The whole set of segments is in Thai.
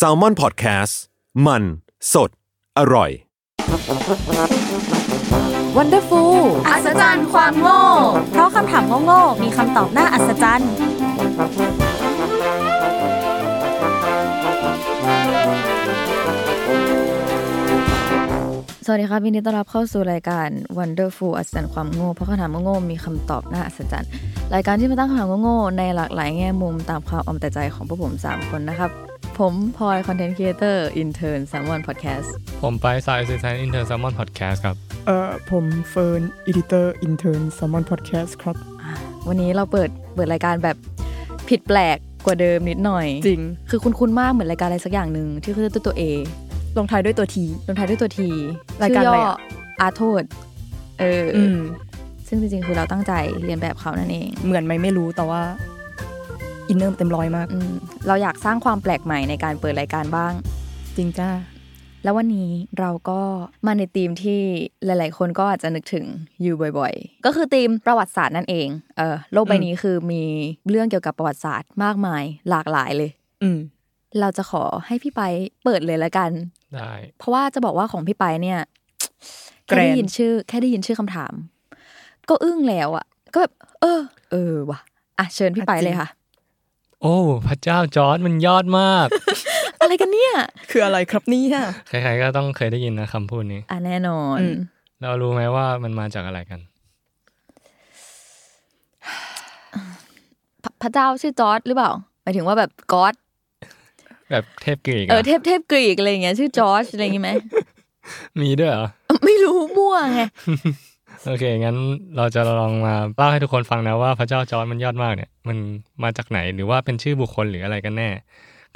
SALMON PODCAST มัน สด อร่อย Wonderfool อัศจรรย์ความโง่ เพราะคำถามโง่ๆมีคำตอบน่าอัศจรรย์ สวัสดีครับยินดีต้อนรับเข้าสู่รายการ Wonderful อัศจรรย์ความโง่เพราะคำถามโง่ๆมีคำตอบน่าอัศจรรย์รายการที่มาตั้งคำถามโง่ๆในหลากหลายแง่มุมตามความเอาแต่ใจของพวกผม 3 คนนะครับ ผมพลอยคอนเทนต์ครีเอเตอร์อินเทอร์นแซมมอนพอดแคสต์ผมไปสายสื่อสารอินเตอร์แซมมอนพอดแคสต์ครับเอ่อผมเฟิร์นอีดิเตอร์อินเทอร์นซัมมอนพอดแคสต์ครับ วันนี้เราเปิดเปิดรายการแบบผิดแปลกกว่าเดิมนิดหน่อยจริงคือคุณคุณมากเหมือนรายการอะไรสักอย่างหนึ่งที่ขึ้นด้วยตัวเอ ลงท้ายด้วยตัวทีลงท้ายด้วยตัวทีรายการอะไรอะอาโทษ เออออืมซึ่งจริงๆ คือเราตั้งใจเรียนแบบเขานั่นเอง เหมือนไหมไม่รู้แต่ว่าอินเนอร์เต็มร้อยมากอืมเราอยากสร้างความแปลกใหม่ในการเปิดรายการบ้าง จริงจ้าแล้ววันนี้เราก็มาในธีมที่หลาย ๆ คนก็อาจจะนึกถึงอยู่บ่อย ๆ ก็คือธีมประวัติศาสตร์นั่นเองเออโลกใบนี้คือมีเรื่องเกี่ยวกับประวัติศาสตร์มากมายหลากหลายเลย อืม เราจะขอให้พี่ไปเปิดเลยละกัน ได้ เพราะว่าจะบอกว่าของพี่ไปเนี่ยแกแค่รนได้ยินชื่อ แค่ได้ยินชื่อคำถาม ก็อึ้งแล้วอะ ก็แบบเออ เออว่ะอะเชิญพี่ไปเลยค่ะ โอ้พระเจ้าจอร์ดมันยอดมาก อะไรกันเนี่ย คืออะไรครับเนี่ยใครๆก็ต้องเคยได้ยินนะคำพูดนี้ อะแน่นอนอืมเรารู้ไหมว่ามันมาจากอะไรกันพระพระเจ้าชื่อจอร์ดหรือเปล่าหมายถึงว่าแบบกอด แบบเทพกรีกเอออะเทพเทพกรีกอะไรอย่างเงี้ยชื่อจอร์จอะไรอย่างงี้ไหมมีด้วยเหรอไม่รู้มั่วไงโอเค งั้นเราจะลองมาเล่าให้ทุกคนฟังนะว่าพระเจ้าจอร์ดมันยอดมากเนี่ย มันมาจากไหนหรือว่าเป็นชื่อบุคคลหรืออะไรกันแน่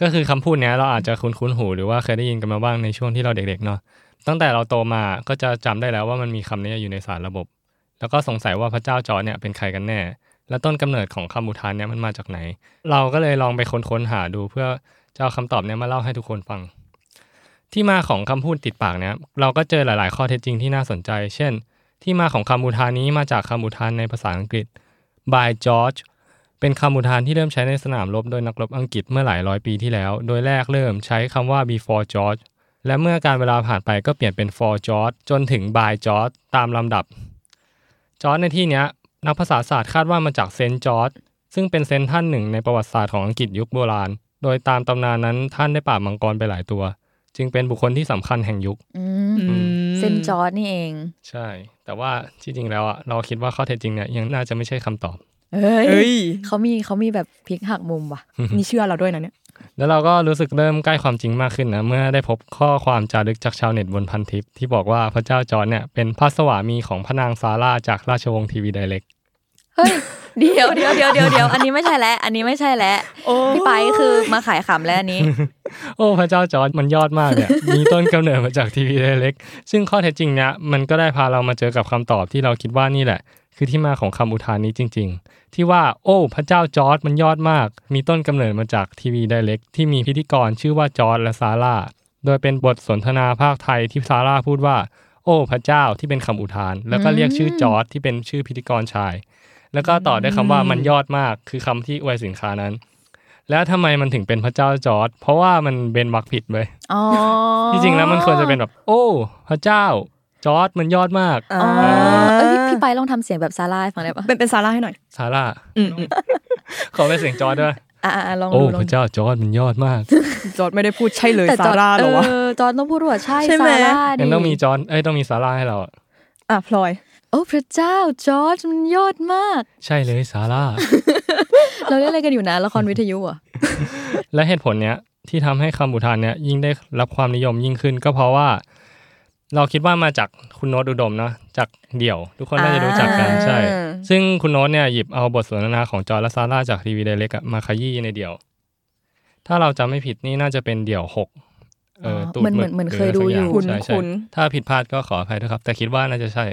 ก็คือคำพูดเนี้ยเราอาจจะคุ้นๆหู หรือว่าเคยได้ยินกันมาบ้างในช่วงที่เราเด็กๆเนาะตั้งแต่เราโตมาก็จะจำได้แล้วว่ามันมีคำนี้อยู่ในสารระบบ แล้วก็สงสัยว่าพระเจ้าจอร์จเนี่ยเป็นใครกันแน่ และต้นกำเนิดของคำอุทานเนี่ยมันมาจากไหน เราก็เลยลองไปค้นๆหาดูเพื่อ จะเอาคำตอบเนี่ยมาเล่าให้ทุกคนฟัง ที่มาของคำพูดติดปากเนี่ยเราก็เจอหลาย ๆ ข้อเท็จจริงที่น่าสนใจ เช่น ที่มาของคำอุทานนี้มาจากคำอุทานในภาษาอังกฤษ by George เป็นคำอุทานที่เริ่มใช้ในสนามรบโดยนักรบอังกฤษเมื่อหลายร้อยปีที่แล้ว โดยแรกเริ่มใช้คำว่า before George และเมื่อการเวลาผ่านไปก็เปลี่ยนเป็น for George จนถึง by George ตามลำดับจอร์จในที่เนี้ยนักภาษาศาสตร์คาดว่ามาจากเซนต์จอร์จซึ่งเป็น Saint ท่านหนึ่งในประวัติศาสตร์ของอังกฤษยุคโบราณ โดยตามตำนานนั้นท่านได้ปราบมังกรไปหลายตัว จึงเป็นบุคคลที่สำคัญแห่งยุคอืมอืม Saint George นี่เอง ใช่ แต่ว่าที่จริงแล้วอะเราคิดว่าข้อเท็จจริงเนี่ยยังน่าจะไม่ใช่คำตอบเอ้ยเอ้ยเขามีเขามีแบบพลิกหักมุมว่ะมีเชื่อเราด้วยนะเนี่ยแล้วเราก็รู้สึกเริ่มใกล้ความจริงมากขึ้นนะ เมื่อได้พบข้อความจารึกจากชาวเน็ตบนพันทิป ที่บอกว่าพระเจ้าจอร์จเนี่ยเป็นพระสวามีของพระนางซาร่าจากราชวงศ์ TV Direct เฮ้ยเดี๋ยวเดี๋ยวเดี๋ยวเดี๋ยวเดี๋ยวอันนี้ไม่ใช่แล้วอันนี้ไม่ใช่แล้วโอ้พี่ไปคือมาขายขำแล้วอันนี้ โอ้พระเจ้าจอร์จมันยอดมากเนี่ยมีต้นกำเนิดมาจากทีวีไดเล็ก ซึ่งข้อเท็จจริงเนี่ยมันก็ได้พาเรามาเจอกับคำตอบที่เราคิดว่านี่แหละ คือที่มาของคำอุทานนี้จริง ๆ ที่ว่า โอ้ พระเจ้าจอร์จมันยอดมาก มีต้นกำเนิดมาจากทีวีไดเล็กที่มีพิธีกรชื่อว่าจอร์จและซาร่าโดยเป็นบทสนทนาภาคไทยที่ซาร่าพูดว่า โอ้ พระเจ้าที่เป็นคำอุทาน แล้วก็เรียกชื่อจอร์จที่เป็นชื่อพิธีกรชาย แล้วก็ต่อด้วยคำว่ามันยอดมากคือคำที่อวยสินค้านั้น แล้วทำไมมันถึงเป็นพระเจ้าจอร์จเพราะว่ามันเป็นวรรคผิดเว้ยอ๋อที่จริงแล้วมันควรจะเป็นแบบ โอ้ พระเจ้าจอร์จมันยอดมากอ่าอ๋อเอ้ยพี่พี่ไปลองทำเสียงแบบซาร่าให้ฟังได้ปะเป็นเป็นซาร่าให้หน่อยซาร่าอืมอืมขอเป็นเสียงจอร์จด้วยอ่าลองโอ้ดูลอพงระเจ้าจอร์จมันยอดมาก จอร์จไม่ได้พูดใช่เลยแต่ซาร่าเหรอวะเออจอร์จต้องพูดว่าใช่ใช่ไหมซาร่าดิงั้นต้องมีจอร์จเอ้ยต้องมีซาร่าให้เราอะอะพลอย โอ้พระเจ้าจอร์จมันยอดมาก ใช่เลยซาร่าเราเล่นอะไรกันอยู่นะละครวิทยุอะและเหตุผลเนี้ยที่ทำให้คำอุทานเนี้ยยิ่งได้รับความนิยมยิ่งขึ้น ก็เพราะว่า เราคิดว่ามาจากคุณโน้ตอุดมเนาะจากเดี่ยว ทุกคนน่าจะรู้จักกันอ่าใช่ ซึ่งคุณโน้ตเนี่ยหยิบเอาบทสนทนาของจอร์จและซาร่าจาก TV Direct มาขยี้ในเดี่ยว ถ้าเราจำไม่ผิดนี่น่าจะเป็นเดี่ยวหกเออตูดเหมือนหเหมึมืกอนเหมือนหรืเคยดูอยู่ะไรสักางใช่ใช่คุ้นถ้าผิดพลาดก็ขออภัยด้วยครับ แต่คิดว่าน่าจะใช่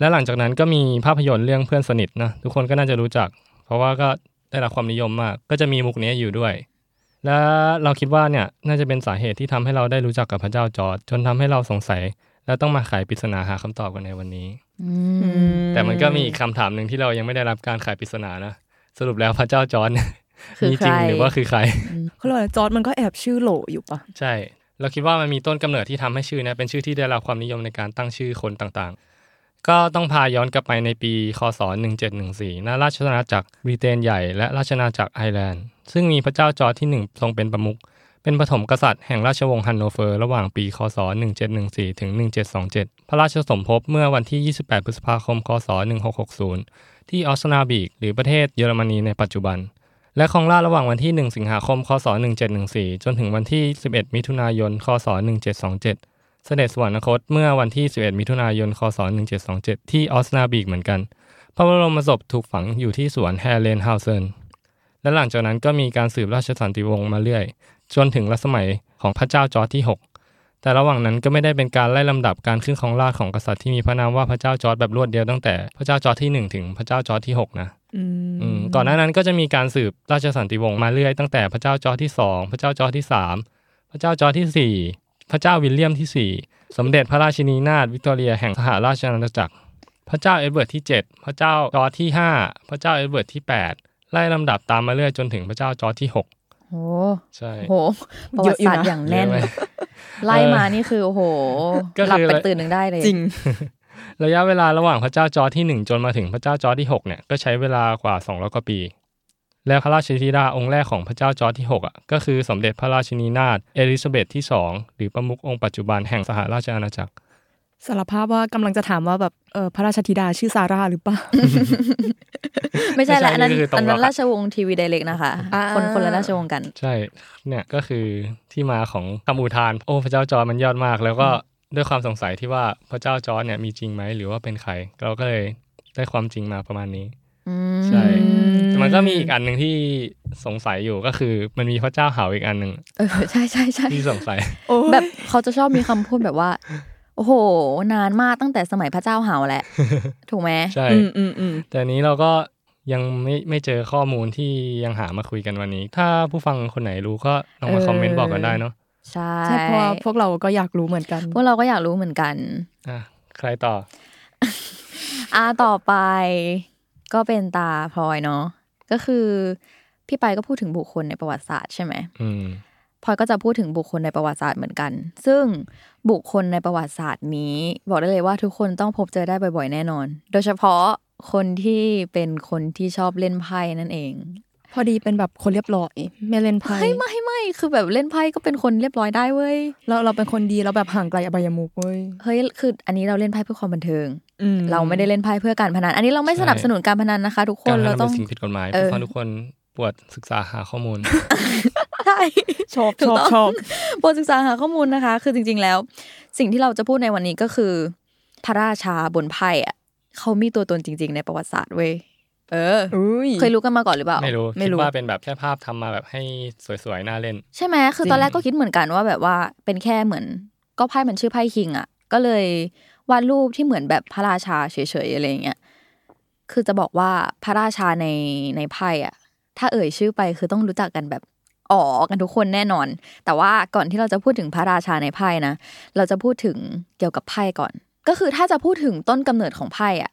และหลังจากนั้นก็มีภาพยนตร์เรื่องเพื่อนสนิทนะทุกคนก็น่าจะรู้จัก เพราะว่าก็ได้รับความนิยมมาก ก็จะมีมุกนี้อยู่ด้วย และเราคิดว่าเนี่ยน่าจะเป็นสาเหตุที่ทำให้เราได้รู้จักกับพระเจ้าจอร์จจนทำให้เราสงสัย และต้องมาไขปริศนาหาคำตอบกันในวันนี้อืมแต่มันก็มีอีกคำถามหนึ่งที่เรายังไม่ได้รับการไขปริศนานะสรุปแล้วพระเจ้าจอร์จเนี่ยคือมีใครจริงหรือว่าคือใครเขาเรียกว่าจอร์จมันก็แอบชื่อโหลอยู่ปะใช่ เราคิดว่ามันมีต้นกำเนิดที่ทำให้ชื่อเนี้เป็นชื่อที่ได้รับความนิยมในการตั้งชื่อคนต่างๆ ก็ต้องพาย้อนกลับไปในปีคศ 1714ณราชอาณาจักรบริเตนใหญ่และราชอาณาจักรไอร์แลนด์ ซึ่งมีพระเจ้าจอร์จที่หนึ่งทรงเป็นประมุข เป็นปฐมกษัตริย์แห่งราชวงศ์ฮันโนเฟอร์ระหว่างปี คศ 1714 ถึง 1727 พระราชสมภพเมื่อวันที่ 28 พฤษภาคม คศ 1660 ที่ออสนาบรึค หรือประเทศเยอรมนีในปัจจุบัน และครองราชย์ระหว่างวันที่ 1 สิงหาคม คศ 1714 จนถึงวันที่ 11 มิถุนายน คศ 1727 เสด็จสวรรคตเมื่อวันที่ 11 มิถุนายน คศ 1727 ที่ออสนาบรึคเหมือนกัน พระบรมศพถูกฝังอยู่ที่สวนแฮร์เรนเฮาเซน และหลังจากนั้นก็มีการสืบราชสันตติวงศ์มาเรื่อย จนถึงรัชสมัยของพระเจ้าจอร์จที่ 6 แต่ระหว่างนั้นก็ไม่ได้เป็นการไล่ลำดับการขึ้นครองราชย์ของกษัตริย์ที่มีพระนามว่าพระเจ้าจอร์จแบบรวดเดียวตั้งแต่พระเจ้าจอร์จที่ 1 ถึงพระเจ้าจอร์จที่ 6 นะอืมอืมก่อนหน้านั้นก็จะมีการสืบราชสันตติวงศ์มาเรื่อยตั้งแต่พระเจ้าจอร์จที่สองพระเจ้าจอร์จที่สามพระเจ้าจอร์จที่สี่ พระเจ้าวิลเลียมที่สี่สมเด็จพระราชินีนาถวิกตอเรียแห่งสหราชอาณาจักร พระเจ้าเอ็ดเวิร์ดที่เจ็ดพระเจ้าจอร์จที่ห้าพระเจ้าเอ็ดเวิร์ดที่แปดไล่ลำดับตามมาเรื่อยจนถึงพระเจ้าจอร์จที่หกโหใช่โหประวัติศาสตร์อย่างแน่นเยอะไหมไล่มานี่คือโอ้โหก็หลับคือไปตื่นหนึ่งได้เลยจริง ระยะเวลาระหว่างพระเจ้าจอร์จที่หนึ่งจนมาถึงพระเจ้าจอร์จที่หกเนี่ยก็ใช้เวลากว่าสองร้อยกว่าปี แล้วพระราชธิดาองค์แรกของพระเจ้าจอร์จที่หกอะก็คือสมเด็จพระราชินีนาถเอลิซาเบธที่สองหรือประมุของค์ปัจจุบันแห่งสหราชอาณาจักรสารภาพว่ากำลังจะถามว่าแบบเออพระราชธิดาชื่อซาร่าหรือเปล่า ไม่ใช่แหละอันนั้นไม่ใช่นี่คือตรงอันนั้นล็อกอะราชวงศ์ทีวีไดเรกนะคะอ่าคนคนละราชวงศ์กัน ใช่เนี่ยก็คือที่มาของคำอุทาน โอ้พระเจ้าจอร์จมันยอดมาก แล้วก็ด้วยความสงสัยที่ว่าพระเจ้าจอร์จเนี่ยมีจริงไหมหรือว่าเป็นใคร เราก็เลยได้ความจริงมาประมาณนี้อืม ใช่แต่มันก็มีอีกอันหนึ่งที่สงสัยอยู่ก็คือ มันมีพระเจ้าเหาอีกอันหนึ่งเออใช่ใช่ใช่ที่สงสัยโอ้ยแบบเขาจะชอบมีคำพูดแบบว่าโอ้โห นานมากตั้งแต่สมัยพระเจ้าเห่าแหละ ถูกไหมใช่อืมอืมอืมแต่อันนี้เราก็ยังไม่ไม่เจอข้อมูลที่ยังหามาคุยกันวันนี้ ถ้าผู้ฟังคนไหนรู้ก็ลองมาคอมเมนต์บอกกันได้เนาะใช่ใช่เพราะว่าพวกเราก็อยากรู้เหมือนกัน พวกเราก็อยากรู้เหมือนกันอะใครต่ออ่าต่อไป ก็เป็นตาพลอยเนาะก็คือพี่ไปก็พูดถึงบุคคลในประวัติศาสตร์ใช่ไหมอืมพลอยก็จะพูดถึงบุคคลในประวัติศาสตร์เหมือนกัน ซึ่งบุคคลในประวัติศาสตร์นี้ บอกได้เลยว่าทุกคนต้องพบเจอได้บ่อยๆ แน่นอน โดยเฉพาะคนที่เป็นคนที่ชอบเล่นไพ่นั่นเอง พอดีเป็นแบบคนเรียบร้อยไม่เล่นไพ่เฮ้ยไม่ไม่คือแบบเล่นไพ่ก็เป็นคนเรียบร้อยได้เว้ยเราเราเป็นคนดีเราแบบห่างไกลอบายมุกเว้ยเฮ้ยคือ อันนี้เราเล่นไพ่เพื่อความบันเทิงอืม เราไม่ได้เล่นไพ่เพื่อการพนัน อันนี้เราไม่ใช่สนับสนุนการพนันนะคะ ทุกคการนทำเราเป็ต้องนสิ่งผิดกฎหมายเออผู้ฟังทุกคนปวดศึกษาหาข้อมูลใช่ชอบถูชกอบต้องชอบโปรดศึกษาหาข้อมูลนะคะ คือจริง ๆ แล้ว สิ่งที่เราจะพูดในวันนี้ก็คือ พระราชาบนไพ่อะเขามีตัวตนจริง ๆ ในประวัติศาสตร์เว้ยเอออุ้ยเคยรู้กันมาก่อนหรือเปล่า ไม่รู้ไม่คิดรู้ว่าเป็นแบบแค่ภาพทำมาแบบให้สวยๆน่าเล่น ใช่ไหมคือตอนแรกก็คิดเหมือนกันว่าแบบว่าเป็นแค่เหมือน ก็ไพ่มันชื่อไพ่คิงอะ ก็เลย วาดรูปที่เหมือนแบบพระราชาเฉยๆอะไรอย่างเงี้ยคือจะบอกว่าพระราชาในในไพ่อะ ถ้าเอ่ยชื่อไปคือต้องรู้จักกันแบบอ๋อกันทุกคนแน่นอน แต่ว่าก่อนที่เราจะพูดถึงพระราชาในไพ่นะ เราจะพูดถึงเกี่ยวกับไพ่ก่อน ก็คือถ้าจะพูดถึงต้นกำเนิดของไพ่อะ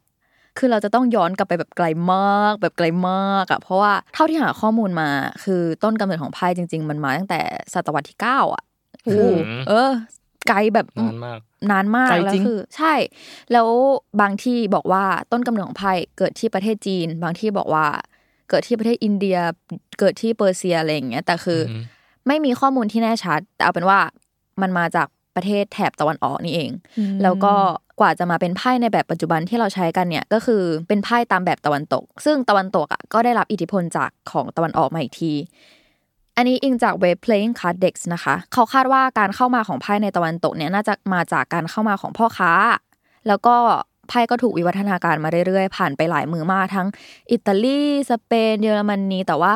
คือเราจะต้องย้อนกลับไปแบบไกลมาก แบบไกลมากอะเพราะว่าเท่าที่หาข้อมูลมา คือต้นกำเนิดของไพ่จริง ๆ มันมาตั้งแต่ศตวรรษที่เก้าอะคือมเออ ไกลแบบนานมากนานมากไกลแล้วจริงคือ ใช่ แล้วบางที่บอกว่าต้นกำเนิดของไพ่เกิดที่ประเทศจีน บางที่บอกว่าเกิดที่ประเทศอินเดียเกิดที่เปอร์เซียอะไรอย่างเงี้ยแต่คืออมไม่มีข้อมูลที่แน่ชัด แต่เอาเป็นว่ามันมาจากประเทศแถบตะวันออกนี่เอง แล้วก็กว่าจะมาเป็นไพ่ในแบบปัจจุบันที่เราใช้กันเนี่ยก็คือเป็นไพ่ตามแบบตะวันตก ซึ่งตะวันตกอะก็ได้รับอิทธิพลจากของตะวันออกมาอีกที อันนี้อิงจากเว็บ Playing Card Decks นะคะ เขาคาดว่าการเข้ามาของไพ่ในตะวันตกเนี่ยน่าจะมาจากการเข้ามาของพ่อค้า แล้วก็ไพ่ก็ถูกวิวัฒนาการมาเรื่อยๆ ผ่านไปหลายมือมากทั้งอิตาลี สเปน เยอรมนี แต่ว่า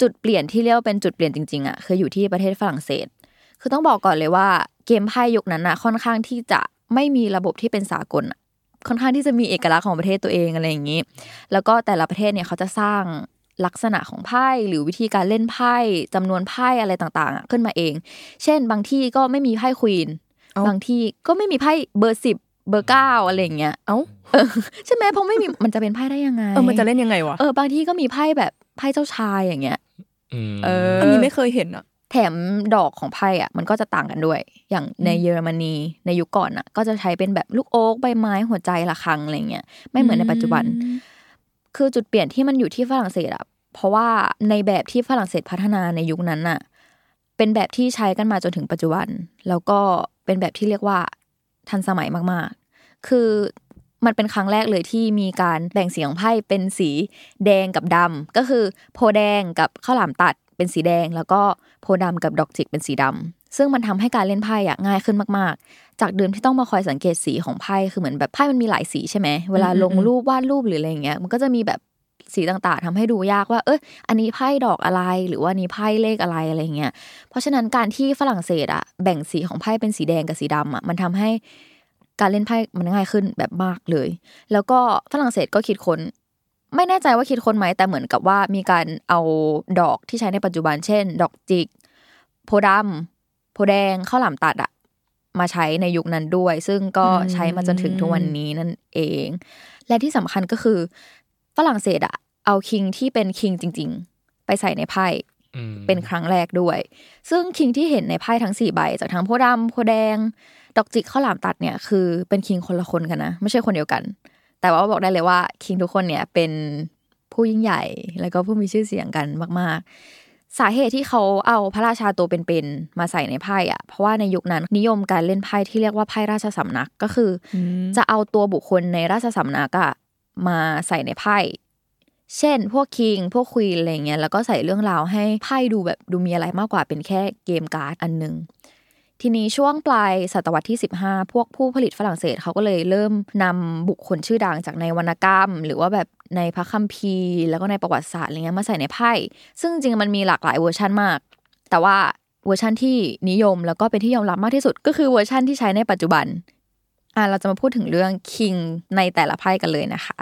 จุดเปลี่ยนที่เรียกว่าเป็นจุดเปลี่ยนจริงๆอะคืออยู่ที่ประเทศฝรั่งเศส คือต้องบอกก่อนเลยว่าเกมไพ่ยุคนั้นน่ะค่อนข้างที่จะไม่มีระบบที่เป็นสากล ค่อนข้างที่จะมีเอกลักษณ์ของประเทศตัวเองอะไรอย่างนี้ แล้วก็แต่ละประเทศเนี่ยเขาจะสร้าง ลักษณะของไพ่หรือวิธีการเล่นไพ่จำนวนไพ่อะไรต่างๆอะขึ้นมาเอง เช่น บางที่ก็ไม่มีไพ่ควีนเอ้าบางที่ก็ไม่มีไพ่เบอร์สิบเบอร์เก้าอะไรอย่างเงี้ยเอ้าใช่ไหมเพราะไม่มีมันจะเป็นไพ่ได้ยังไงเออมันจะเล่นยังไงวะเออบางที่ก็มีไพ่แบบไพ่เจ้าชายอย่างเงี้ยอืมเอออันนี้ไม่เคยเห็นอะแถมดอกของไพ่อะมันก็จะต่างกันด้วย อย่างในเยอรมนีในยุคก่อนอะ ก็จะใช้เป็นแบบลูกโอ๊กใบไม้หัวใจระฆังอะไรเงี้ยไม่เหมือนในปัจจุบัน คือจุดเปลี่ยนที่มันอยู่ที่ฝรั่งเศสอะเพราะว่าในแบบที่ฝรั่งเศสพัฒนาในยุคนั้นน่ะเป็นแบบที่ใช้กันมาจนถึงปัจจุบัน แล้วก็เป็นแบบที่เรียกว่าทันสมัยมากๆ คือมันเป็นครั้งแรกเลยที่มีการแบ่งสีของไพ่เป็นสีแดงกับดำก็คือโพแดงกับข้าวหลามตัดเป็นสีแดง แล้วก็โพดำกับดอกจิกเป็นสีดำ ซึ่งมันทำให้การเล่นไพ่อะง่ายขึ้นมากๆ จากเดิมที่ต้องมาคอยสังเกตสีของไพ่คือเหมือนแบบไพ่มันมีหลายสีใช่ไหมเวลาลงรูปวาดรูปหรืออะไรอย่างเงี้ยมันก็จะมีแบบสีต่างๆทำให้ดูยากว่า เอออันนี้ไพ่ดอกอะไร หรือว่านี้ไพ่เลขอะไรอะไรเงี้ย เพราะฉะนั้นการที่ฝรั่งเศสอะแบ่งสีของไพ่เป็นสีแดงกับสีดำอะมันทำให้การเล่นไพ่มันง่ายขึ้นแบบมากเลย แล้วก็ฝรั่งเศสก็คิดค้น ไม่แน่ใจว่าคิดค้นไหมแต่เหมือนกับว่ามีการเอาดอกที่ใช้ในปัจจุบันเช่น ดอกจิก โพดำ โพแดงข้าวหลามตัดอะมาใช้ในยุคนั้นด้วย ซึ่งก็ใช้มาจนถึงทุกวันนี้นั่นเอง และที่สำคัญก็คือฝรั่งเศสอะเอาคิงที่เป็นคิงจริง ๆ ไปใส่ในไพ่อืมเป็นครั้งแรกด้วย ซึ่งคิงที่เห็นในไพ่ทั้งสี่ใบ จากทั้งโพธิ์ดำโพธิ์แดง ดอกจิกข้าวหลามตัดเนี่ยคือเป็นคิงคนละคนกันนะ ไม่ใช่คนเดียวกัน แต่ว่าบอกได้เลยว่าคิงทุกคนเนี่ยเป็นผู้ยิ่งใหญ่ แล้วก็ผู้มีชื่อเสียงกันมาก ๆ สาเหตุที่เขาเอาพระราชาตัวเป็นๆมาใส่ในไพ่อะเพราะว่าในยุคนั้นนิยมการเล่นไพ่ที่เรียกว่าไพ่ราชสำนักก็คืออมจะเอาตัวบุคคลในราชสำนักอะมาใส่ในไพ่ เช่น พวก king พวก queen อะไรเงี้ยแล้วก็ใส่เรื่องราวให้ไพ่ดูแบบดูมีอะไรมากกว่าเป็นแค่เกมการ์ดอันหนึ่ง ทีนี้ช่วงปลายศตวรรษที่ 15 พวกผู้ผลิตฝรั่งเศสเขาก็เลยเริ่มนำบุคคลชื่อดังจากในวรรณกรรม หรือว่าแบบในพระคัมภีร์ แล้วก็ในประวัติศาสตร์อะไรเงี้ยมาใส่ในไพ่ ซึ่งจริงๆมันมีหลากหลายเวอร์ชันมาก แต่ว่าเวอร์ชันที่นิยมแล้วก็เป็นที่ยอมรับมากที่สุด ก็คือเวอร์ชันที่ใช้ในปัจจุบันอะเราจะมาพูดถึงเรื่อง king ในแต่ละไพ่กันเลยนะคะ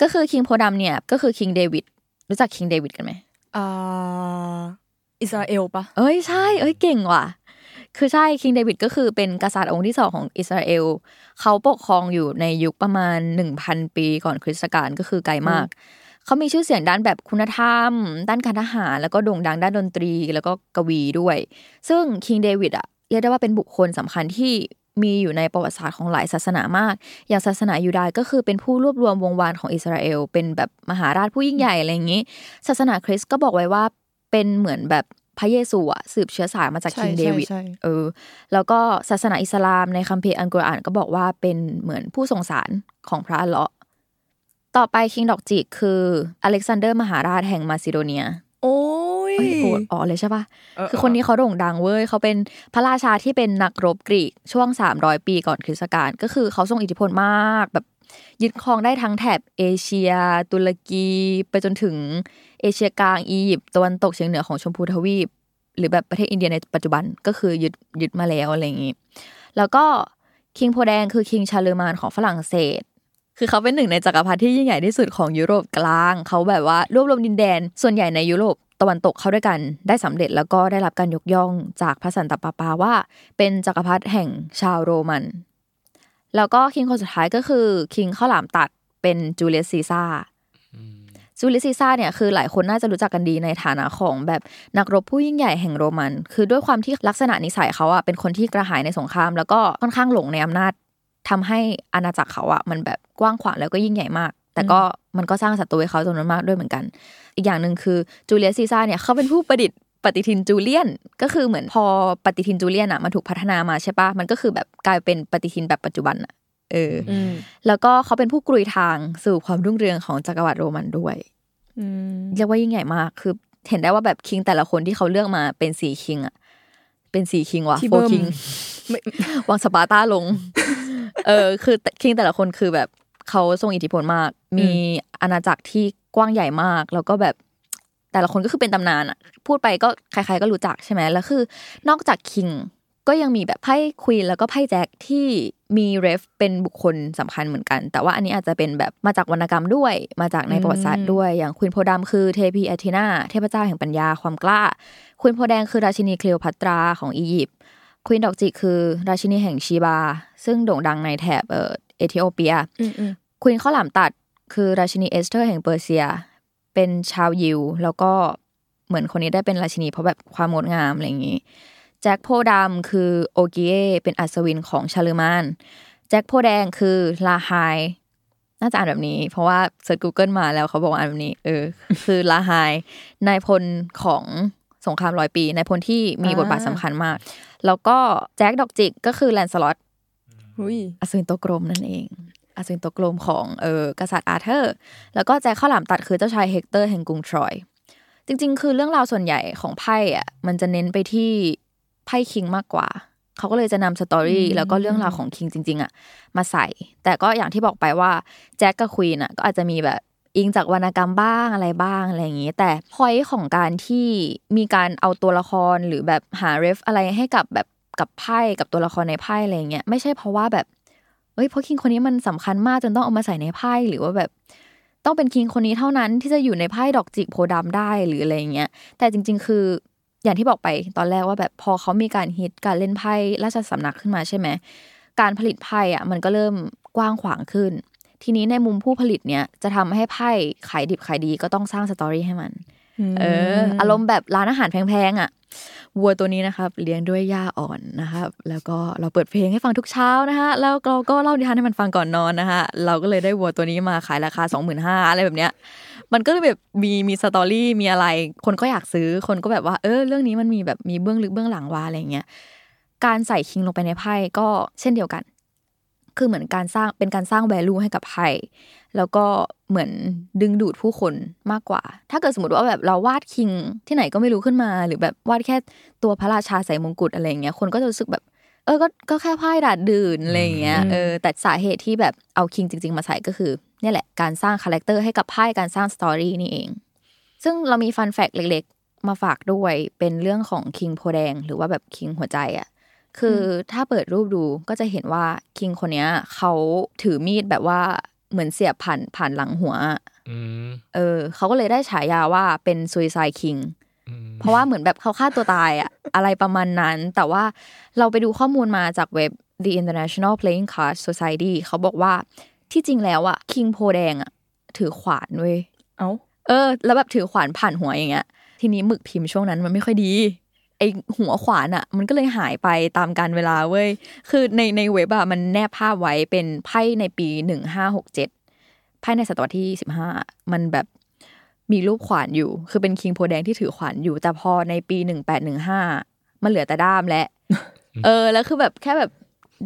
ก็คือ king โพดำเนี่ยก็คือ King David รู้จัก King David กันไหมอ่าอิสราเอลปะเอ้ยใช่ เอ้ยเก่งว่ะ คือใช่ King David ก็คือเป็นกษัตริย์องค์ที่สองของอิสราเอล เขาปกครองอยู่ในยุคประมาณ1,000ปีก่อนคริสตกาลก็คือไกลมาก เขามีชื่อเสียงด้านแบบคุณธรรม ด้านการทหาร แล้วก็โด่งดังด้านดนตรีแล้วก็กวีด้วย ซึ่งคิงเดวิดอะเรียกได้ว่าเป็นบุคคลสำคัญที่มีอยู่ในประวัติศาสตร์ของหลายศาสนามาก อย่างศาสนายูดายก็คือเป็นผู้รวบรวมวงวานของอิสราเอล เป็นแบบมหาราชผู้ยิ่งใหญ่อะไรอย่างนี้ ศาสนาคริสต์ก็บอกไว้ว่าเป็นเหมือนแบบ พระเยซูอะสืบเชื้อสายมาจากใช่คิงเดใช่วิดใช่เออ แล้วก็ศาสนาอิสลามในคัมภีร์อัลกุรอานก็บอกว่าเป็นเหมือนผู้ทรงสารของพระอัลเลาะห์ต่อไป king ดอกจิกคืออเล็กซานเดอร์มหาราชแห่งมาซิโดเนีย โอ้ยเอ้ยโอดอ๋อเลยใช่ปะเออคือคนนี้เขาโด่งดังเว้ยเขาเป็นพระราชาที่เป็นนักรบกรีกช่วง 300 ปีก่อนคริสตกาลก็คือเขาทรงอิทธิพลมากแบบ ยึดครองได้ทั้งแถบเอเชีย ตุรกี ไปจนถึงเอเชียกลางอียิปต์ตะวันตกเฉียงเหนือของชมพูทวีป หรือแบบประเทศอินเดียในปัจจุบันก็คือยึดยึดมาแล้วอะไรอย่างนี้ แล้วก็king โพแดงคือ King Charlemagne ของฝรั่งเศส คือเขาเป็นหนึ่งในจักรพรรดิที่ยิ่งใหญ่ที่สุดของยุโรปกลาง เขาแบบว่ารวบรวมดินแดน ส่วนใหญ่ในยุโรปตะวันตกเข้าด้วยกันได้สำเร็จแล้วก็ได้รับการยกย่องจากพระสันตะปาปาว่า เป็นจักรพรรดิแห่งชาวโรมัน แล้วก็ king คนสุดท้ายก็คือ king ข้าวหลามตัดเป็นจูเลียสซีซ่าร์จูเลียสซีซ่าร์เนี่ยคือหลายคนน่าจะรู้จักกันดีในฐานะของแบบนักรบผู้ยิ่งใหญ่แห่งโรมัน คือด้วยความที่ลักษณะนิสัยเขาอะเป็นคนที่กระหายในสงคราม แล้วก็ค่อนข้างหลงในอำนาจทำให้อาณาจักรเขาอะมันแบบกว้างขวางแล้วก็ยิ่งใหญ่มาก แต่ก็มันก็สร้างศัตรูให้เขาจำนวนมากด้วยเหมือนกัน อีกอย่างหนึ่งคือจูเลียสซีซ่าร์เนี่ยเขาเป็นผู้ประดิษฐ์ ปฏิทินจูเลียน ก็คือเหมือนพอปฏิทินจูเลียนอะมันถูกพัฒนามาใช่ปะมันก็คือแบบกลายเป็นปฏิทินแบบปัจจุบันอะเออออืมแล้วก็เขาเป็นผู้กรุยทางสู่ความรุ่งเรืองของจักรวรรดิโรมันด้วยอืมเรียกว่ายิ่งใหญ่มาก คือเห็นได้ว่าแบบคิงแต่ละคนที่เขาเลือกมาเป็นสี่คิงอะเป็นสี่คิงว่ะที่โฟเบิ้มคิงไม่วางสปาร์ตาลง เออ คือคิงแต่ละคนคือแบบเขาทรงอิทธิพลมาก มีอาณาจักรที่กว้างใหญ่มาก แล้วก็แบบ แต่ละคนก็คือเป็นตำนานอะพูดไปก็ใครๆก็รู้จักใช่ไหมแล้วคือ นอกจากคิงก็ยังมีแบบไพ่ควีนแล้วก็ไพ่แจ็คที่มี ref เป็นบุคคลสำคัญเหมือนกัน แต่ว่าอันนี้อาจจะเป็นแบบมาจากวรรณกรรมด้วย มาจากในประวัติศาสตร์ด้วย อย่างควีนโพธิ์ดำคือเทพีแอธีนาเทพเจ้าแห่งปัญญาความกล้าควีนโพธิ์แดงคือราชินีเคลีโอพัตราของอียิปต์ควีนดอกจิกคือราชินีแห่งชีบา ซึ่งโด่งดังในแถบเอ่อเอธิโอเปียอืมอืมควีนข้าวหลามตัดคือราชินีเอสเธอร์แห่งเปอร์เซีย เป็นชาวยิว แล้วก็เหมือนคนนี้ได้เป็นราชินีเพราะแบบความงดงามอะไรอย่างนี้แจ็คโพดำคือโอเกเอเป็นอัศวินของชาร์เลอมาญแจ็คโพแดงคือลาไฮน่าจะอ่านแบบนี้ เพราะว่า search Google มาแล้วเขาบอกว่าอ่านแบบนี้ เออ คือลาไฮนายพลของสงครามร้อยปีนายพลที่มีบทบาทสำคัญมาก แล้วก็แจ็คดอกจิกก็คือแลนสล็อตอุ้ยอัศวินโต๊ะกลมนั่นเอง อัศวินโต๊ะกลมของเออกษัตริย์อาร์เธอร์ แล้วก็แจ็คข้าวหลามตัดคือเจ้าชายเฮกเตอร์แห่งกรุงทรอย จริง ๆ คือเรื่องราวส่วนใหญ่ของไพ่อะมันจะเน้นไปที่ไพ่คิงมากกว่า เขาก็เลยจะนำ story แล้วก็เรื่องราวของคิงจริง ๆ อะ มาใส่ แต่ก็อย่างที่บอกไปว่าแจ็คกับควีนอะก็อาจจะมีแบบอิงจากวรรณกรรมบ้างอะไรบ้างอะไรอย่างนี้ แต่พอยของการที่มีการเอาตัวละครหรือแบบหาเรฟอะไรให้กับแบบกับไพ่กับตัวละครในไพ่อะไรเงี้ยไม่ใช่เพราะว่าแบบ เอ้ยเพราะคิงคนนี้มันสำคัญมากจนต้องเอามาใส่ในไพ่หรือว่าแบบ ต้องเป็นคิงคนนี้เท่านั้นที่จะอยู่ในไพ่ดอกจิกโพธิ์ดำได้หรืออะไรอย่างเงี้ยแต่จริง ๆ คืออย่างที่บอกไปตอนแรกว่าแบบพอเขามีการฮิตการเล่นไพ่ราชสำนักขึ้นมาใช่ไหมการผลิตไพ่อะมันก็เริ่มกว้างขวางขึ้น ทีนี้ในมุมผู้ผลิตเนี่ยจะทำให้ไพ่ขายดิบขายดีก็ต้องสร้าง story ให้มัน เออ อารมณ์แบบร้านอาหารแพงๆอะ วัวตัวนี้นะครับเลี้ยงด้วยหญ้าอ่อนนะครับแล้วก็เราเปิดเพลงให้ฟังทุกเช้านะคะแล้วเราก็เล่านิทานให้มันฟังก่อนนอนนะคะเราก็เลยได้วัวตัวนี้มาขายราคา 2 5 0 0 0อะไรแบบเนี้ยมันก็เลยแบบมีมี story มีอะไร คนก็อยากซื้อคนก็แบบว่าเออเรื่องนี้มันมีแบบมีเบื้องลึกเบื้องหลังว่าอะไรเงี้ยการใส่คิงลงไปในไพ่ก็เช่นเดียวกัน คือเหมือนการสร้างเป็นการสร้าง value ให้กับไพ่แล้วก็เหมือนดึงดูดผู้คนมากกว่า ถ้าเกิดสมมติว่าแบบเราวาดคิงที่ไหนก็ไม่รู้ขึ้นมา หรือแบบวาดแค่ตัวพระราชาใส่มงกุฎอะไรเงี้ยคนก็จะรู้สึกแบบเออก็ก็แค่ไพ่ดาดดื่นอะไรเงี้ยเออแต่สาเหตุที่แบบเอาคิงจริง ๆ มาใส่ก็คือเนี่ยแหละการสร้าง character ให้กับไพ่การสร้าง story นี่เอง ซึ่งเรามี fun fact เล็ก ๆ มาฝากด้วยเป็นเรื่องของคิงโพแดงหรือว่าแบบคิงหัวใจอะ คือถ้าเปิดรูปดูก็จะเห็นว่าคิงคนเนี้ยเขาถือมีดแบบว่าเหมือนเสียบผ่านผ่านหลังหัวอืมเออเขาก็เลยได้ฉายาว่าเป็นซุยไซคิงอืมเพราะว่าเหมือนแบบเขาฆ่าตัวตายอะอะไรประมาณนั้น แต่ว่าเราไปดูข้อมูลมาจากเว็บ The International Playing Card Society เขาบอกว่าที่จริงแล้วอะคิงโพแดงอะถือขวานเว้ย เอ้า เออ แล้วแบบถือขวานผ่านหัวอย่างเงี้ย ทีนี้หมึกพิมพ์ช่วงนั้นมันไม่ค่อยดี ไอหัวขวานอะมันก็เลยหายไปตามการเวลาเว้ย คือในในเว็บอะมันแนบภาพไว้เป็นไพ่ในปีหนึ่งห้าหกเจ็ดไพ่ในศตวรรษที่สิบห้ามันแบบมีรูปขวานอยู่ คือเป็นคิงโพแดงที่ถือขวานอยู่ แต่พอในปีหนึ่งแปดหนึ่งห้ามันเหลือแต่ด้ามและ เออ แล้วคือแบบแค่แบบ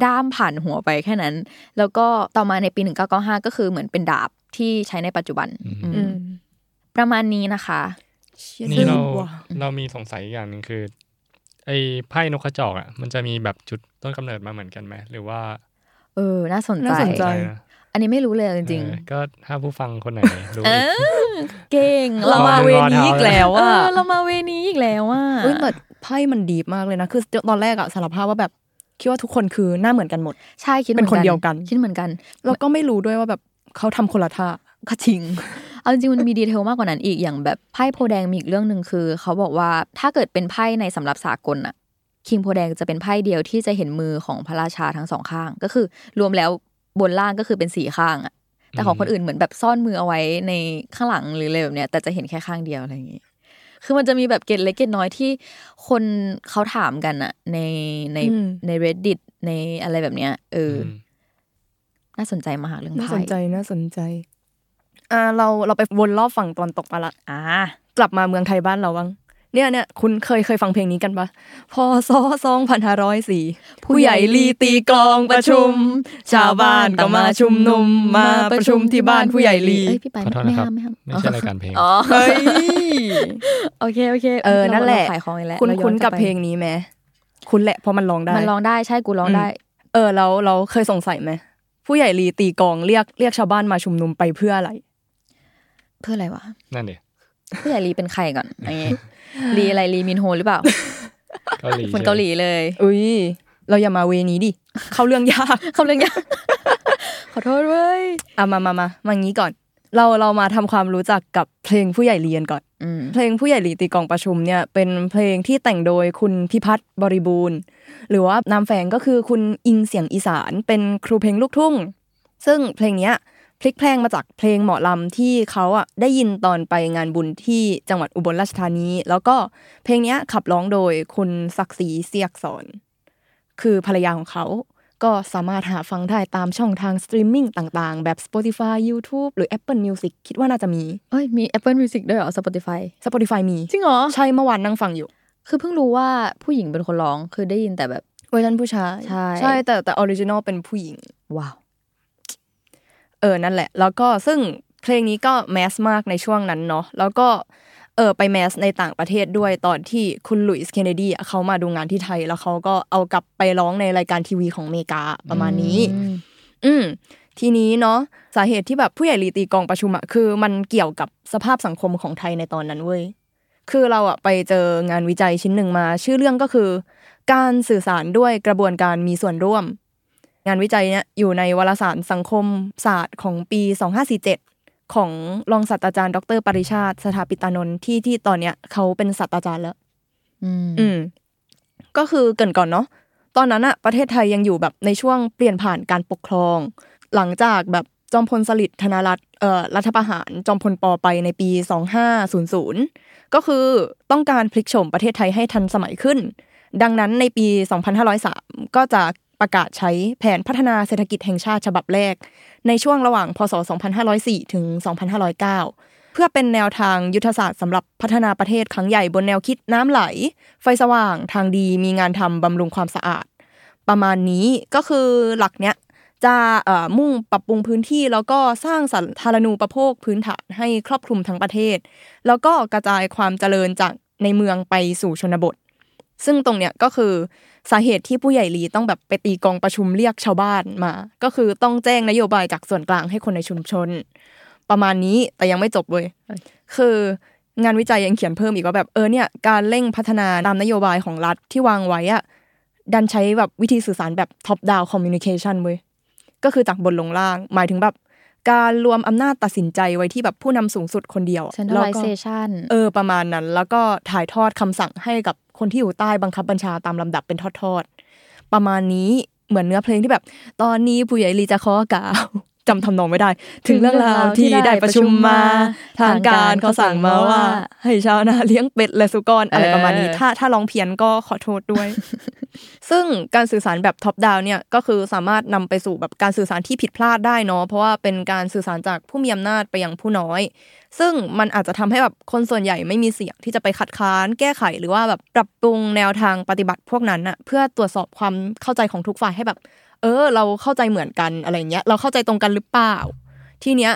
ด้ามผ่านหัวไปแค่นั้น แล้วก็ต่อมาในปีหนึ่งเก้าเก้าห้าก็คือเหมือนเป็นดาบที่ใช้ในปัจจุบัน อืมอืมประมาณนี้นะคะชี่ยนี่เราว่ะเรามีสงสัยอีกอย่างหนึ่งคือ ไอ้ไพ่นกกระจอกอะมันจะมีแบบจุดต้นกำเนิดมาเหมือนกันไหมหรือว่า เออ น่าสนใจน่าสนใจอะไรนะอันนี้ไม่รู้เลยจริงเออก็ถ้าผู้ฟังคนไหนรู้ๆเออีกอเก่งเรามาลองเวรอนี้เท้าอีกแล้วอะเรามาเวนี้อีกแล้วอะเอ้ยแต่ไพ่มันดีมากเลยนะคือตอนแรกอะสารภาพว่าแบบคิดว่าทุกคนคือหน้าเหมือนกันหมด ใช่คิดหมือเป็นคนเดียวกัน คิดเหมือนกัน แล้วก็ไม่รู้ด้วยว่าแบบเขาทำคนละท่าก็จริง เอาจริงๆมันมีดีเทลมากกว่านั้นอีกอย่างแบบไพ่โพธิ์แดงมีอีกเรื่องหนึ่งคือ เขาบอกว่าถ้าเกิดเป็นไพ่ในสำหรับสากลอะคิงโพธิ์แดงจะเป็นไพ่เดียวที่จะเห็นมือของพระราชาทั้งสองข้าง ก็คือ รวมแล้วบนล่างก็คือเป็นสี่ข้างอะแต่ของคนอื่นเหมือนแบบซ่อนมือเอาไว้ในข้างหลังหรืออะไรแบบเนี้ยแต่จะเห็นแค่ข้างเดียวอะไรอย่างงี้คือมันจะมีแบบเกตเล็กเกตน้อยที่คนเขาถามกันอะในในอืมใน reddit ในอะไรแบบเนี้ยเอออมน่าสนใจมากเรื่องน่าไพ่สนใจน่าสนใจ อ่าเราเราไปวนรอบฝั่งตอนตกมาละอ่ากลับมาเมืองไทยบ้านเราบ้างเนี่ยเนี่ยคุณเคยเคยฟังเพลงนี้กันปะพศสองพันห้าร้อยสี่ผู้ใหญ่ลีตีกลองประชุม ชาวบ้านก็มาชุมนุมมาประชุมที่บ้านผู้ใหญ่ลีเอ้ยพี่ไปขอโทษไม่นะครับห้ามไม่ห้ามไม่ใช่รายการเพลงอ๋อเฮ้ยโอเคโอเคเออนั่นแหละเราขายของอีกแล้วคุณราย้อคุ้นกกัลับเพลงนี้ไหมคุณแหละเพราะมันร้องได้มันร้องได้ใช่กูร้องได้ เออเราเราเคยสงสัยไหมผู้ใหญ่ลีตีกลองเรียกเรียกชาวบ้านมาชุมนุมไปเพื่ออะไร เพื่ออะไรวะนั่นดิผู้ใหญ่ลีเป็นใครก่อนอย่างงี้ลีอะไรลีมินโฮหรือเปล่าเกาหลีคนเกาหลีเลย อุ้ยเราอย่ามาเวนี้ดิ เข้าเรื่องยากคำเรื่องยาก ขอโทษเว้ยอะมามามามางี้ก่อน เราเรามาทำความรู้จักกับเพลงผู้ใหญ่เรียนก่อนอืมเพลงผู้ใหญ่ลีตีกลองประชุมเนี่ย เป็นเพลงที่แต่งโดยคุณพิพัฒน์บริบูรณ์ หรือว่านามแฝงก็คือคุณอิงเสียงอีสาน เป็นครูเพลงลูกทุ่ง ซึ่งเพลงเนี้ย ลิกแพลงมาจากเพลงหมอลำที่เขาอะได้ยินตอนไปงานบุญที่จังหวัดอุบลราชธานี แล้วก็เพลงเนี้ยขับร้องโดยคุณศักดิ์ศรีเสียกสอนคือภรรยาของเขาก็สามารถหาฟังได้ตามช่องทางสตรีมมิ่งต่างๆ แบบ Spotify YouTube หรือ Apple Music คิดว่าน่าจะมี เอ้ยมี Apple Music ด้วยเหรอ Spotify Spotify มี จริงเหรอ ใช่เมื่อวานนั่งฟังอยู่ คือเพิ่งรู้ว่าผู้หญิงเป็นคนร้อง คือได้ยินแต่แบบเวอร์ชันผู้ชาย ใช่ ใช่แต่แต่ original เป็นผู้หญิง ว้าว เออนั่นแหละ แล้วก็ซึ่งเพลงนี้ก็ mass มากในช่วงนั้นเนาะแล้วก็เออไป mass ในต่างประเทศด้วยตอนที่คุณหลุยส์เคนเนดีเขามาดูงานที่ไทย แล้วเขาก็เอากลับไปร้องในรายการทีวีของอเมริกาประมาณนี้ อืมทีนี้เนาะสาเหตุที่แบบผู้ใหญ่ลีตีกองประชุมอะคือมันเกี่ยวกับสภาพสังคมของไทยในตอนนั้นเว้ยคือเราอะไปเจองานวิจัยชิ้นหนึ่งมา ชื่อเรื่องก็คือ การสื่อสารด้วยกระบวนการมีส่วนร่วม งานวิจัยเนี้ยอยู่ในวารสารสังคมศาสตร์ของปี 2547 ของรองศาสตราจารย์ ดร ปริชาติ สถาปิตานนท์ที่ที่ตอนเนี้ยเขาเป็นศาสตราจารย์แล้ว อืมอืมก็คือเกรินก่อนเนาะตอนนั้นอะประเทศไทยยังอยู่แบบในช่วงเปลี่ยนผ่านการปกครอง หลังจากแบบจอมพลสฤษดิ์ธนรัตน์เอ่อรัฐประหารจอมพลปไปในปี 2500 ก็คือต้องการพลิกโฉมประเทศไทยให้ทันสมัยขึ้น ดังนั้นในปี 2503 ก็จะ ประกาศใช้แผนพัฒนาเศรษฐกิจแห่งชาติฉบับแรก ในช่วงระหว่างพศ 2504 ถึง 2509 เพื่อเป็นแนวทางยุทธศาสตร์สำหรับพัฒนาประเทศครั้งใหญ่บนแนวคิดน้ำไหล ไฟสว่างทางดีมีงานทำบำรุงความสะอาด ประมาณนี้ก็คือหลักเนี้ยจะมุ่งปรับปรุงพื้นที่แล้วก็สร้างสาธารณูปโภคพื้นฐานให้ครอบคลุมทั้งประเทศ แล้วก็กระจายความเจริญจากในเมืองไปสู่ชนบท ซึ่งตรงเนี้ยก็คือสาเหตุที่ผู้ใหญ่ลีต้องแบบไปตีกองประชุมเรียกชาวบ้านมา ก็คือต้องแจ้งนโยบายจากส่วนกลางให้คนในชุมชน ประมาณนี้แต่ยังไม่จบเว้ยคืองานวิจัยยังเขียนเพิ่มอีกว่าแบบเออเนี่ยการเร่งพัฒนาตามนโยบายของรัฐที่วางไว้อะดันใช้แบบวิธีสื่อสารแบบ top down communication เว้ยก็คือจากบนลงล่าง หมายถึงแบบการรวมอำนาจตัดสินใจไว้ที่แบบผู้นำสูงสุดคนเดียวอะแล้วก็ centralization เออประมาณนั้น แล้วก็ถ่ายทอดคำสั่งให้กับ คนที่อยู่ใต้บังคับบัญชาตามลำดับเป็นทอดๆ ประมาณนี้เหมือนเนื้อเพลงที่แบบ ตอนนี้ผู้ใหญ่ลีจะขอกล่าวจำทำนองไม่ได้ ถึงเรื่องราวที่ได้ประชุมมา ทางการเขาสั่งมาว่า ให้ชาวนาเลี้ยงเป็ดและสุกรอะไรประมาณนี้ ถ้าถ้าร้องเพี้ยนก็ขอโทษด้วย ซึ่งการสื่อสารแบบท็อปดาวเนี่ยก็คือสามารถนำไปสู่แบบการสื่อสารที่ผิดพลาดได้เนาะเพราะว่าเป็นการสื่อสารจากผู้มีอำนาจไปยังผู้น้อย ซึ่งมันอาจจะทำให้แบบคนส่วนใหญ่ไม่มีเสียงที่จะไปคัดค้าน แก้ไขหรือว่าแบบปรับปรุงแนวทางปฏิบัติพวกนั้นอะเพื่อตรวจสอบความเข้าใจของทุกฝ่ายให้แบบ เออ เราเข้าใจเหมือนกันอะไรเงี้ยเราเข้าใจตรงกันหรือเปล่า ทีเนี้ย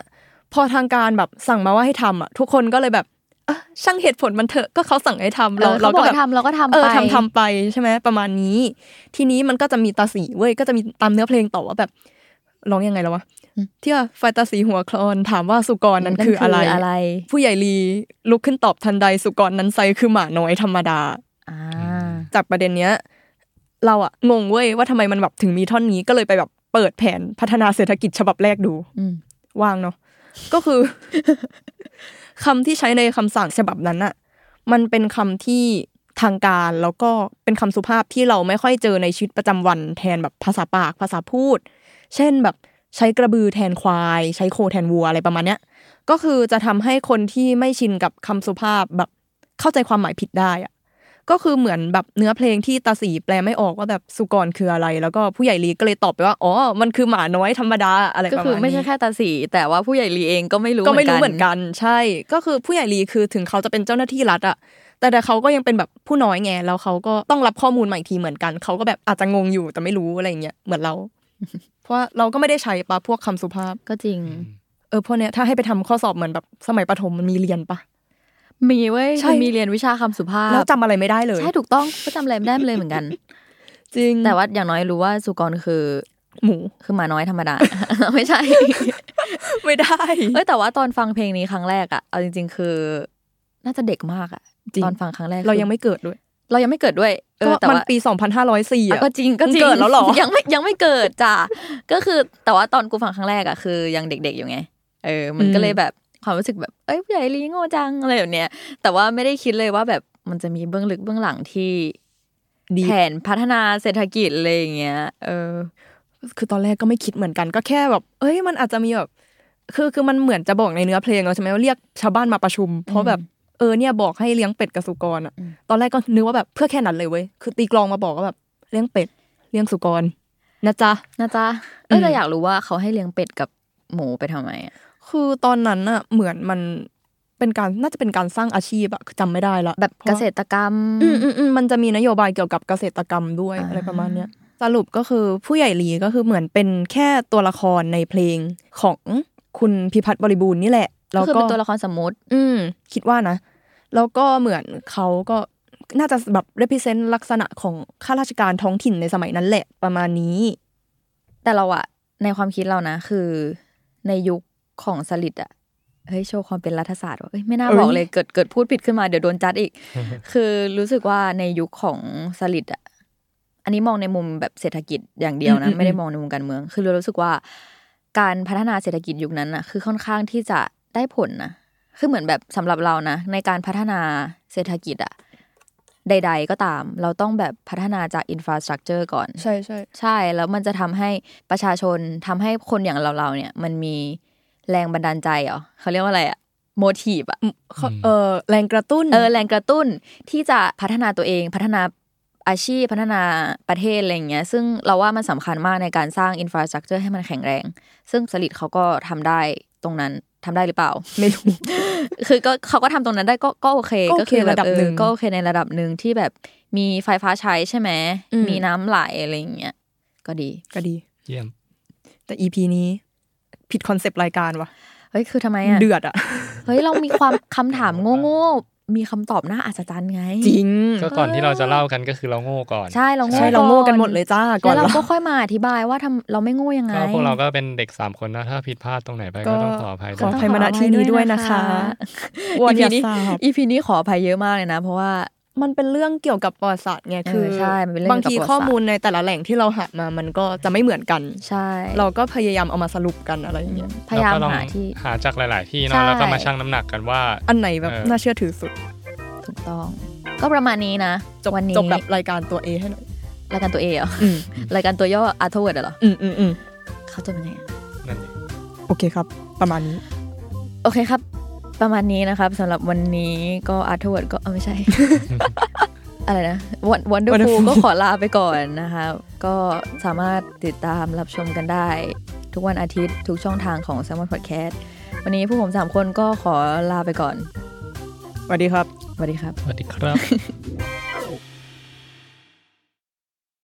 พอทางการแบบสั่งมาว่าให้ทำอะทุกคนก็เลยแบบ ช่างเหตุผลมันเถอะก็เขาสั่งให้ทำเราเราก็แบบทำเราก็ทำเออไปทำทำไปใช่ไหมประมาณนี้ ทีนี้มันก็จะมีตาสีเว้ยก็จะมีตามเนื้อเพลงต่อว่าแบบร้องยังไงแล้ววะที่ว่าไฟตาสีหัวคลอนถามว่าสุกรนั้นคืออะไรอะไร ผู้ใหญ่ลีลุกขึ้นตอบทันใดสุกรนั้นไซคือหมาน้อยธรรมดาอ่าจากประเด็นเนี้ย เราอะงงเว้ยว่าทำไมมันแบบถึงมีท่อนนี้ก็เลยไปแบบเปิดแผนพัฒนาเศรษฐกิจฉบับแรกดูอืมว่างเนาะก็คือ คำที่ใช้ในคำสั่งฉบับนั้นอะมันเป็นคำที่ทางการแล้วก็เป็นคำสุภาพที่เราไม่ค่อยเจอในชีวิตประจำวันแทนแบบภาษาปากภาษาพูด เช่นแบบใช้กระบือแทนควาย ใช้โคแทนวัวอะไรประมาณเนี้ยก็คือจะทำให้คนที่ไม่ชินกับคำสุภาพแบบเข้าใจความหมายผิดได้อะ ก็คือเหมือนแบบเนื้อเพลงที่ตาสีแปลไม่ออกว่าแบบสุกรคืออะไร แล้วก็ผู้ใหญ่ลีก็เลยตอบไปว่าอ๋อมันคือหมาน้อยธรรมดาอะไรประก็มาณนี้คือไม่ใช่แค่ตาสีแต่ว่าผู้ใหญ่ลีเองก็ไม่รู้ก็ไม่รู้เหมือนกัน ใช่ ก็คือผู้ใหญ่ลีคือถึงเขาจะเป็นเจ้าหน้าที่รัฐอะแต่แต่เขาก็ยังเป็นแบบผู้น้อยไงแล้วเขาก็ต้องรับข้อมูลใหม่ทีเหมือนกันเขาก็แบบอาจจะงงอยู่แต่ไม่รู้อะไรอย่างเงี้ยเหมือนเรา เพราะว่าเราก็ไม่ได้ใช้ปะพวกคำสุภาพก็จริง เออพวกเนี้ยถ้าให้ไปทำข้อสอบเหมือนแบบสมัยประถมมันมีเรียนปะ มีเว้ยใช่มันมีเรียนวิชาคำสุภาพแล้วจำอะไรไม่ได้เลย ใช่ถูกต้องก็จำอะไรไม่ได้เลยเหมือนกัน จริงแต่ว่าอย่างน้อยรู้ว่าสุกรคือ หมูคือหมาน้อยธรรมดา ไม่ใช่ ไม่ได้ เอ้ยแต่ว่าตอนฟังเพลงนี้ครั้งแรกอะเอาจริง ๆ คือ น่าจะเด็กมากอะจริงตอนฟังครั้งแรกเราคือยังไม่เกิดด้วย เรายังไม่เกิดด้วย เอก็อแต่มันว่าปี2504อะอะก็จริงก็จริงมึงเกิดแล้วเหรอยังไม่ยังไม่เกิดจ้ะก็คือแต่ว่าตอนกูฟังครั้งแรกอะคือยังเด็กๆอยู่ไง เออ มันก็เลยแบบ ความรู้สึกแบบเอ้ยผู้ใหญ่ลีโง่จังอะไรแบบเนี้ย แต่ว่าไม่ได้คิดเลยว่าแบบมันจะมีเบื้องลึกเบื้องหลังที่ดีแผนพัฒนาเศรษฐกิจอะไรอย่างเงี้ย เออ คือตอนแรกก็ไม่คิดเหมือนกัน ก็แค่แบบ เอ้ย มันอาจจะมีแบบ คือคือมันเหมือนจะบอกในเนื้อเพลงเราใช่ไหมว่าเรียกชาวบ้านมาประชุม เพราะแบบเออเนี่ยบอกให้เลี้ยงเป็ดกับสุกรอะอืมตอนแรกก็นึกว่าแบบเพื่อแค่นั้นเลยเว้ย คือตีกลองมาบอกว่าแบบเลี้ยงเป็ดเลี้ยงสุกรนะจ๊ะนะจ๊ะเออแต่อืมอยากรู้ว่าเขาให้เลี้ยงเป็ดกับหมูไปทำไมอะ คือตอนนั้นอะเหมือนมันเป็นการน่าจะเป็นการสร้างอาชีพอะคือจำไม่ได้ละแบบพเกราะษตรกรรมอืมอืมอืมมันจะมีนโยบายเกี่ยวกับเกษตรกรรมด้วยอ่าอะไรประมาณเนี้ยสรุปก็คือผู้ใหญ่ลีก็คือเหมือนเป็นแค่ตัวละครในเพลงของคุณพิพัฒน์บริบูรณ์นี่แหละก็แล้วคือก็เป็นตัวละครสมมุติ อืม คิดว่านะ แล้วก็เหมือนเขาก็น่าจะแบบ represent ลักษณะของข้าราชการท้องถิ่นในสมัยนั้นแหละประมาณนี้ แต่เราอะในความคิดเรานะ คือในยุค ของสลิดอะเฮ้ยโชว์ความเป็นรัฐศาสตร์ว่ะเอ้ยไม่น่าเอ้ยบอกเลยเกิดเกิดพูดผิดขึ้นมาเดี๋ยวโดนจัดอีก คือรู้สึกว่าในยุคของสลิดอะอันนี้มองในมุมแบบเศรษฐกิจอย่างเดียวนะ ไม่ได้มองในมุมการเมือง คือเรารู้สึกว่า การพัฒนาเศรษฐกิจยุคนั้นอะคือค่อนข้างที่จะได้ผลนะคือเหมือนแบบสำหรับเรานะ ในการพัฒนาเศรษฐกิจอะใด ๆ ก็ตาม เราต้องแบบพัฒนาจาก infrastructure ก่อน ใช่ใช่ใช่แล้วมันจะทำให้ประชาชนทำให้คนอย่างเราเราๆเนี่ย มันมี แรงบันดาลใจเหรอเขาเรียกว่าอะไรอะ motive อะเขาเออแรงกระตุ้นเออแรงกระตุ้นที่จะพัฒนาตัวเองพัฒนาอาชีพพัฒนาประเทศอะไรอย่างเงี้ย ซึ่งเราว่ามันสำคัญมากในการสร้าง infrastructure ให้มันแข็งแรง ซึ่งสลิดเขาก็ทำได้ตรงนั้นทำได้หรือเปล่า ไม่รู้ คือก็เขาก็ทำตรงนั้นได้ก็ก็โอเค ก็โอเคคือแบบระดับเออหนึ่งก็โอเคในระดับหนึ่งที่แบบมีไฟฟ้าใช้ใช่ไหมอืมมีน้ำไหลอะไรอย่างเงี้ยก็ดีก็ดี เยี่ยม แต่ EP นี้ ผิดคอนเซปต์รายการว่ะเฮ้ยคือทำไมอะเดือดอะเฮ้ยเรามีความคำถามโง่ๆมีคำตอบน่าอัศจรรย์ไง จริง ก็ก่อนที่เราจะเล่ากันก็คือเราโง่ก่อน ใช่เราโง่ใช่เราโง่กันหมดเลยจ้าก่แล้อนวเราเราก็ค่อยมาอธิบายว่าทำเราไม่โง่ยังไงก็พวกเราก็เป็นเด็กสามคนนะถ้าผิดพลาดตรงไหนไปก็ก็ต้องขออภัยขอด้อวยภัยมาณที่นี้ด้วยนะคะวอนอีอย่าพีนี้ทราบอีพีนี้ขออภัยเยอะมากเลยนะ เพราะว่า มันเป็นเรื่องเกี่ยวกับประวัติศาสตร์ไงเออคือใช่มันเป็นเรื่องบางทีเกี่ยวกับข้อประวัติศาสตร์มูลในแต่ละแหล่งที่เราหามามันก็จะไม่เหมือนกันใช่ เราก็พยายามเอามาสรุปกันอะไรอย่างเงี้ยพยายามเรก็ลองหาที่หาจากหลาย ๆ ที่ใช่เนาะแล้วก็มาชั่งน้ำหนักกันว่า อันไหนแบบเออน่าเชื่อถือสุดถูกต้อง ก็ประมาณนี้นะจบวันนี้จบแบบรายการตัวเอให้หน่อยรายการตัวเอเหรออืมรายการตัวย่ออาร์ทเวิร์ดเหรออืมอืมอืมเขาจะเป็นไงอะนั่นเองโอเคครับ ประมาณนี้ โอเคครับ ประมาณนี้นะครับสำหรับวันนี้ก็อาร์ทเวิร์ดก็เออไม่ใช่ อะไรนะวันวันเดอร์ฟู Wonderful ก็ขอลาไปก่อนนะคะ ก็สามารถติดตามรับชมกันได้ ทุกวันอาทิตย์ทุกช่องทางของ s ซ m o n Podcast วันนี้ผู้ผมสามคนก็ขอลาไปก่อนสวัสดีครับสวัสดีครับสวัสดีครับ